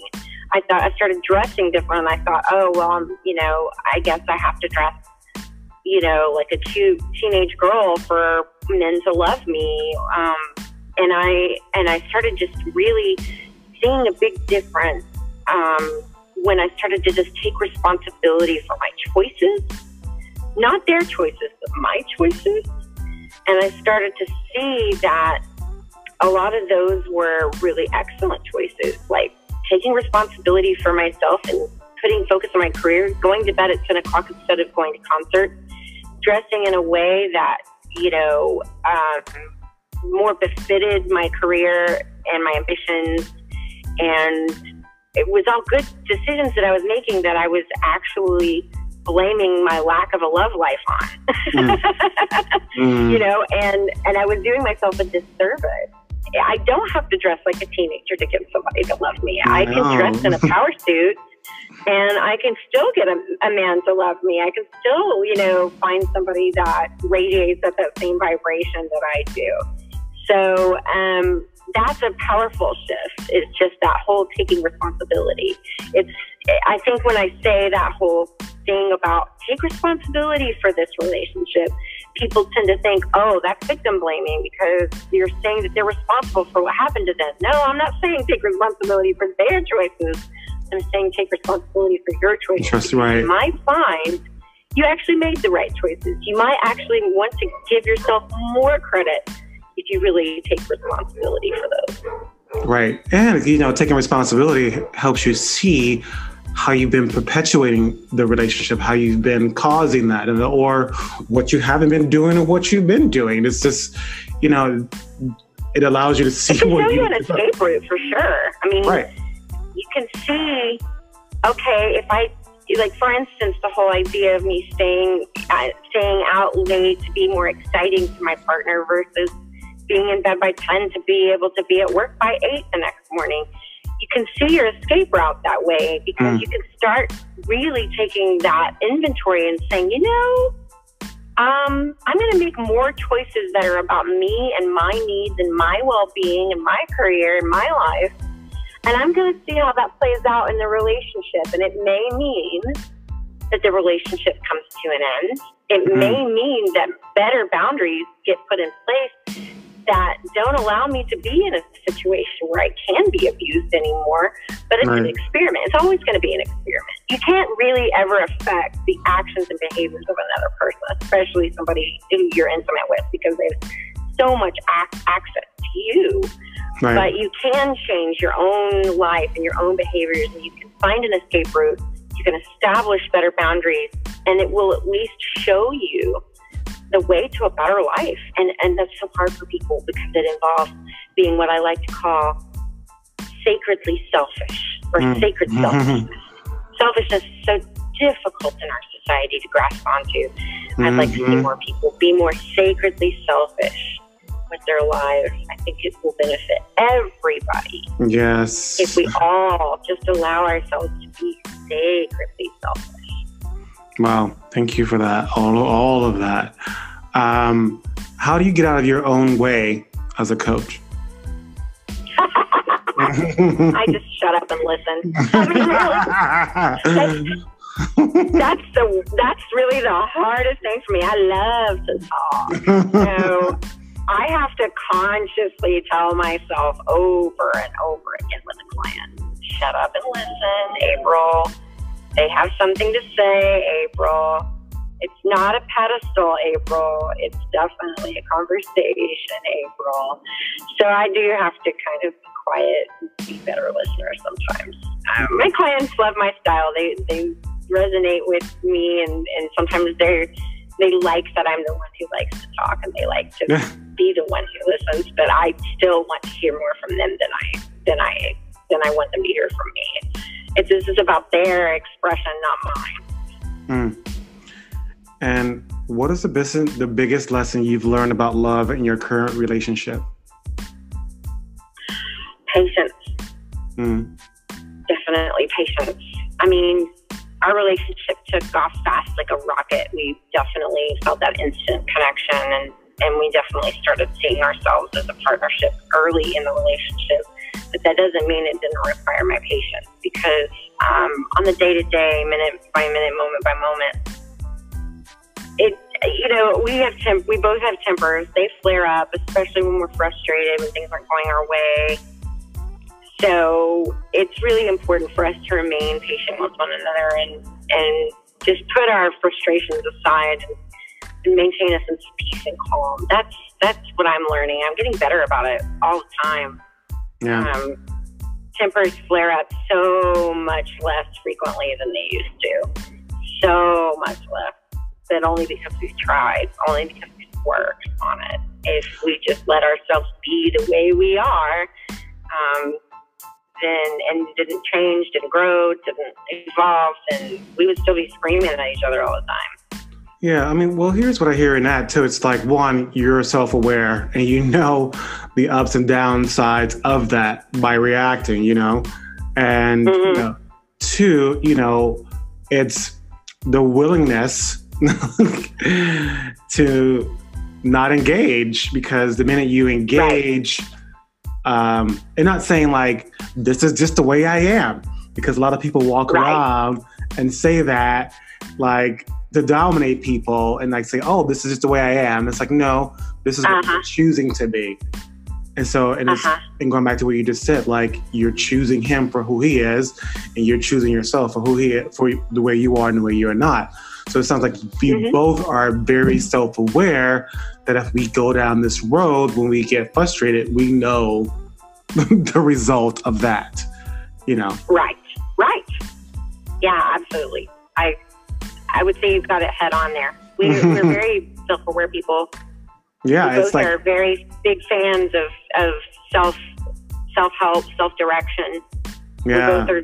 I thought I started dressing different. I thought, oh well, I'm, you know, I guess I have to dress you know, like a cute teenage girl for men to love me. Um, and I and I started just really seeing a big difference um, when I started to just take responsibility for my choices, not their choices, but my choices. And I started to see that a lot of those were really excellent choices, like taking responsibility for myself and putting focus on my career, going to bed at 10 o'clock instead of going to concert, dressing in a way that, you know, um, more befitted my career and my ambitions. And it was all good decisions that I was making that I was actually blaming my lack of a love life on. mm. mm. You know, and and I was doing myself a disservice. I don't have to dress like a teenager to get somebody to love me. I, I can dress in a power suit and I can still get a, a, man to love me. I can still, you know, find somebody that radiates at that same vibration that I do. So um, that's a powerful shift. It's just that whole taking responsibility. It's I think when I say that whole thing about take responsibility for this relationship, people tend to think, oh, that's victim blaming because you're saying that they're responsible for what happened to them. No, I'm not saying take responsibility for their choices. I'm saying take responsibility for your choices. That's right. You might find you actually made the right choices. You might actually want to give yourself more credit if you really take responsibility for those. Right. And, you know, taking responsibility helps you see how you've been perpetuating the relationship, how you've been causing that, or what you haven't been doing or what you've been doing. It's just, you know, it allows you to see it can what show you an escape route for sure. I mean, right. You can see, okay, if I like for instance, the whole idea of me staying uh, staying out late to be more exciting to my partner versus being in bed by ten to be able to be at work by eight the next morning you can see your escape route that way because mm. you can start really taking that inventory and saying, you know, um, I'm going to make more choices that are about me and my needs and my well being and my career and my life. And I'm going to see how that plays out in the relationship. And it may mean that the relationship comes to an end. It mm. may mean that better boundaries get put in place that don't allow me to be in a situation where I can be abused anymore. But it's right. an experiment. It's always going to be an experiment. You can't really ever affect the actions and behaviors of another person, especially somebody who you're intimate with, because they have so much ac- access to you. Right. But you can change your own life and your own behaviors, and you can find an escape route. You can establish better boundaries, and it will at least show you the way to a better life. And, and that's so hard for people because it involves being what I like to call sacredly selfish or mm. sacred mm-hmm. selfishness. selfishness is so difficult in our society to grasp onto. Mm-hmm. I'd like to see mm-hmm. more people be more sacredly selfish with their lives. I think it will benefit everybody. Yes. If we all just allow ourselves to be sacredly selfish. Wow, thank you for that. All, all of that. Um, how do you get out of your own way as a coach? I just shut up and listen. I mean, really, that's, that's the that's really the hardest thing for me. I love to talk. So I have to consciously tell myself over and over again with a client, shut up and listen, April they have something to say, April. It's not a pedestal, April. It's definitely a conversation, April. So I do have to kind of be quiet and be better listener sometimes. Um, my clients love my style. They they resonate with me, and, and sometimes they they like that I'm the one who likes to talk, and they like to be the one who listens. But I still want to hear more from them than I than I than I want them to hear from me. It's this is about their expression, not mine. Mm. And what is the biggest, the biggest lesson you've learned about love in your current relationship? Patience. Mm. Definitely patience. I mean, our relationship took off fast like a rocket. We definitely felt that instant connection and, and we definitely started seeing ourselves as a partnership early in the relationship but that doesn't mean it didn't require my patience because um, on the day to day, minute by minute, moment by moment, it you know we have temp- we both have tempers. They flare up, especially when we're frustrated when things aren't going our way. So it's really important for us to remain patient with one another and and just put our frustrations aside and and maintain a sense of peace and calm. That's that's what I'm learning. I'm getting better about it all the time. Yeah. Um, tempers flare up so much less frequently than they used to. So much less. But only because we've tried, only because we've worked on it. If we just let ourselves be the way we are, um, then and didn't change, didn't grow, didn't evolve, then we would still be screaming at each other all the time. Yeah, I mean, well, here's what I hear in that too. It's like one, you're self-aware and you know the ups and downsides of that by reacting, you know, and mm-hmm. you know, two, you know, it's the willingness to not engage because the minute you engage, right. um, and not saying like this is just the way I am, because a lot of people walk right. around and say that like to dominate people and like say, oh, this is just the way I am. It's like, no, this is uh-huh. what you're choosing to be. And so, and, uh-huh. and going back to what you just said, like you're choosing him for who he is, and you're choosing yourself for who he is, for the way you are and the way you're not. So it sounds like we mm-hmm. both are very self-aware that if we go down this road, when we get frustrated, we know the result of that. You know. Right. Right. Yeah. Absolutely. I I would say you've got it head on there. We, we're very self-aware people. Yeah, we both like, are very big fans of, of self self help, self direction. Yeah. We both are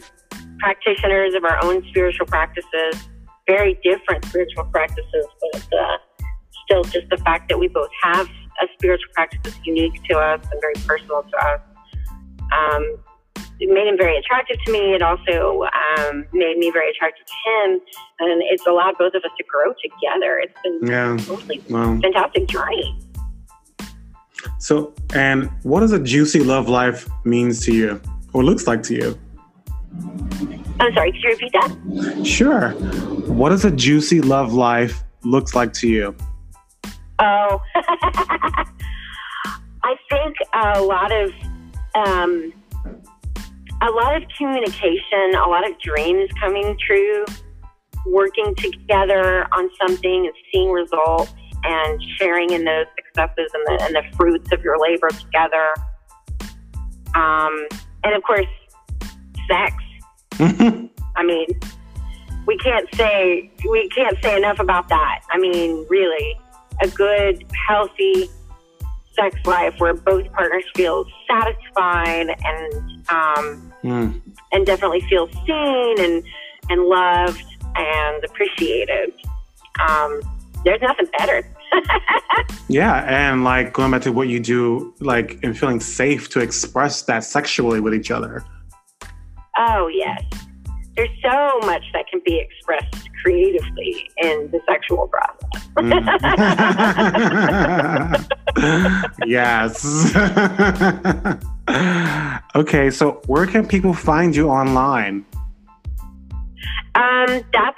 practitioners of our own spiritual practices, very different spiritual practices, but uh, still just the fact that we both have a spiritual practice that's unique to us and very personal to us. Um, it made him very attractive to me. It also um, made me very attractive to him, and it's allowed both of us to grow together. It's been yeah. totally wow. fantastic journey. So, and what does a juicy love life means to you, or looks like to you? I'm sorry. Could you repeat that? Sure. What does a juicy love life looks like to you? Oh, I think a lot of um, a lot of communication, a lot of dreams coming true, working together on something and seeing results and sharing in those successes and the, and the fruits of your labor together. Um, and of course, sex. I mean, we can't say we can't say enough about that. I mean, really, a good, healthy sex life where both partners feel satisfied and um, mm. and definitely feel seen and and loved and appreciated. Um, there's nothing better. yeah, and like going back to what you do, like and feeling safe to express that sexually with each other. Oh yes, there's so much that can be expressed creatively in the sexual process. mm. yes. okay, so where can people find you online? Um, that's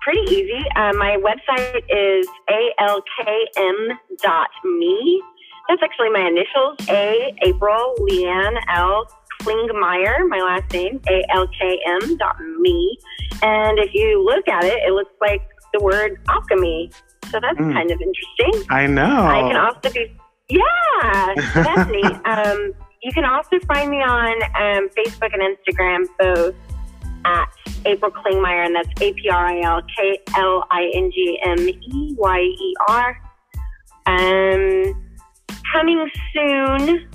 pretty easy. Uh, my website is alkm.me. That's actually my initials A, April, Leanne, L, Klingmeyer, my last name, A L K M dot me. And if you look at it, it looks like the word alchemy. So that's mm. kind of interesting. I know. I can also be, yeah, that's neat. Um, you can also find me on um, Facebook and Instagram, both at April Klingmeyer, and that's A P R I L K L I N G M E Y E R. Um, coming soon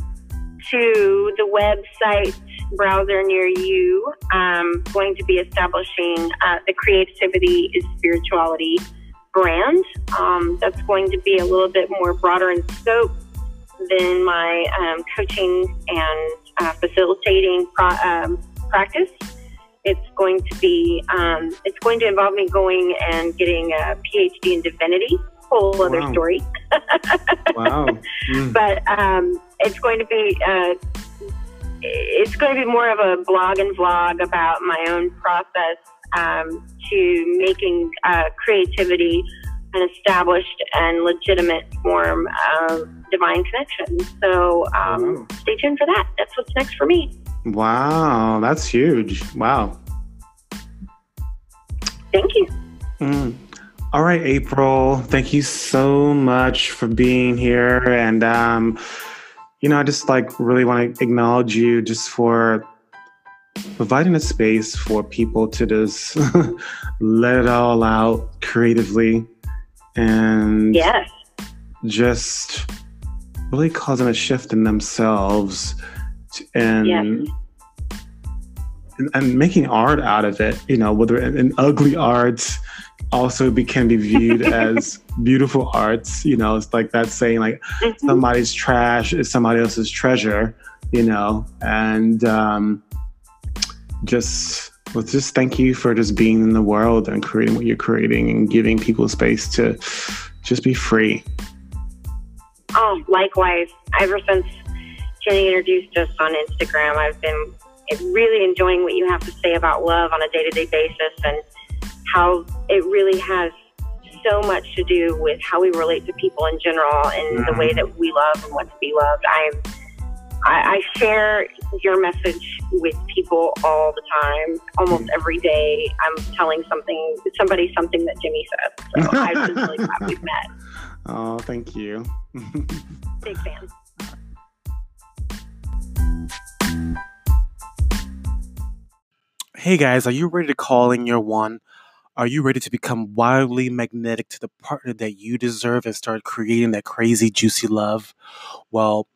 to the website browser near you. I'm going to be establishing uh, the Creativity is Spirituality brand. Um, that's going to be a little bit more broader in scope than my um, coaching and uh, facilitating pro- um, practice. It's going to be um, it's going to involve me going and getting a PhD in divinity. Whole other wow. story. wow. Mm. But um, it's going to be uh, it's going to be more of a blog and vlog about my own process um, to making uh, creativity an established and legitimate form of divine connection. So um, wow. stay tuned for that. That's what's next for me. Wow, that's huge. Wow. Thank you. Mm. All right, April. Thank you so much for being here. And, um, you know, I just like really want to acknowledge you just for providing a space for people to just let it all out creatively and yes. just really causing a shift in themselves and yes. and, and, making art out of it you know whether in, ugly arts also be, can be viewed as beautiful arts you know it's like that saying like mm-hmm. somebody's trash is somebody else's treasure you know and um just well, just thank you for just being in the world and creating what you're creating and giving people space to just be free. Oh, likewise. Ever since Jenny introduced us on Instagram, I've been really enjoying what you have to say about love on a day to day basis and how it really has so much to do with how we relate to people in general and mm-hmm. the way that we love and want to be loved. I'm I, I share your message with people all the time, almost every day. I'm telling something, somebody something that Jimmy said. So I'm just really glad we've met. Oh, thank you. Big fan. Hey guys, are you ready to call in your one? Are you ready to become wildly magnetic to the partner that you deserve and start creating that crazy, juicy love? Well,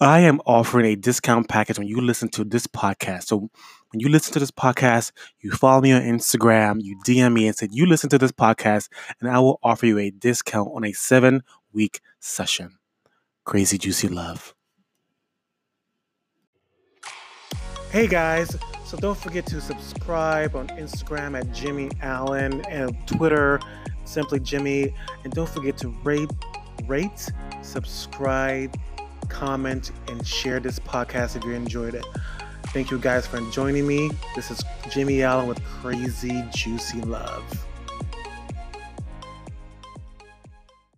I am offering a discount package when you listen to this podcast. So when you listen to this podcast, you follow me on Instagram, you DM me and say you listen to this podcast, and I will offer you a discount on a seven week session. Crazy Juicy Love. Hey guys, so don't forget to subscribe on Instagram at Jimmy Allen and Twitter, simply Jimmy. And don't forget to rate, rate, subscribe, comment, and share this podcast if you enjoyed it. Thank you guys for joining me. This is Jimmy Allen with Crazy Juicy Love.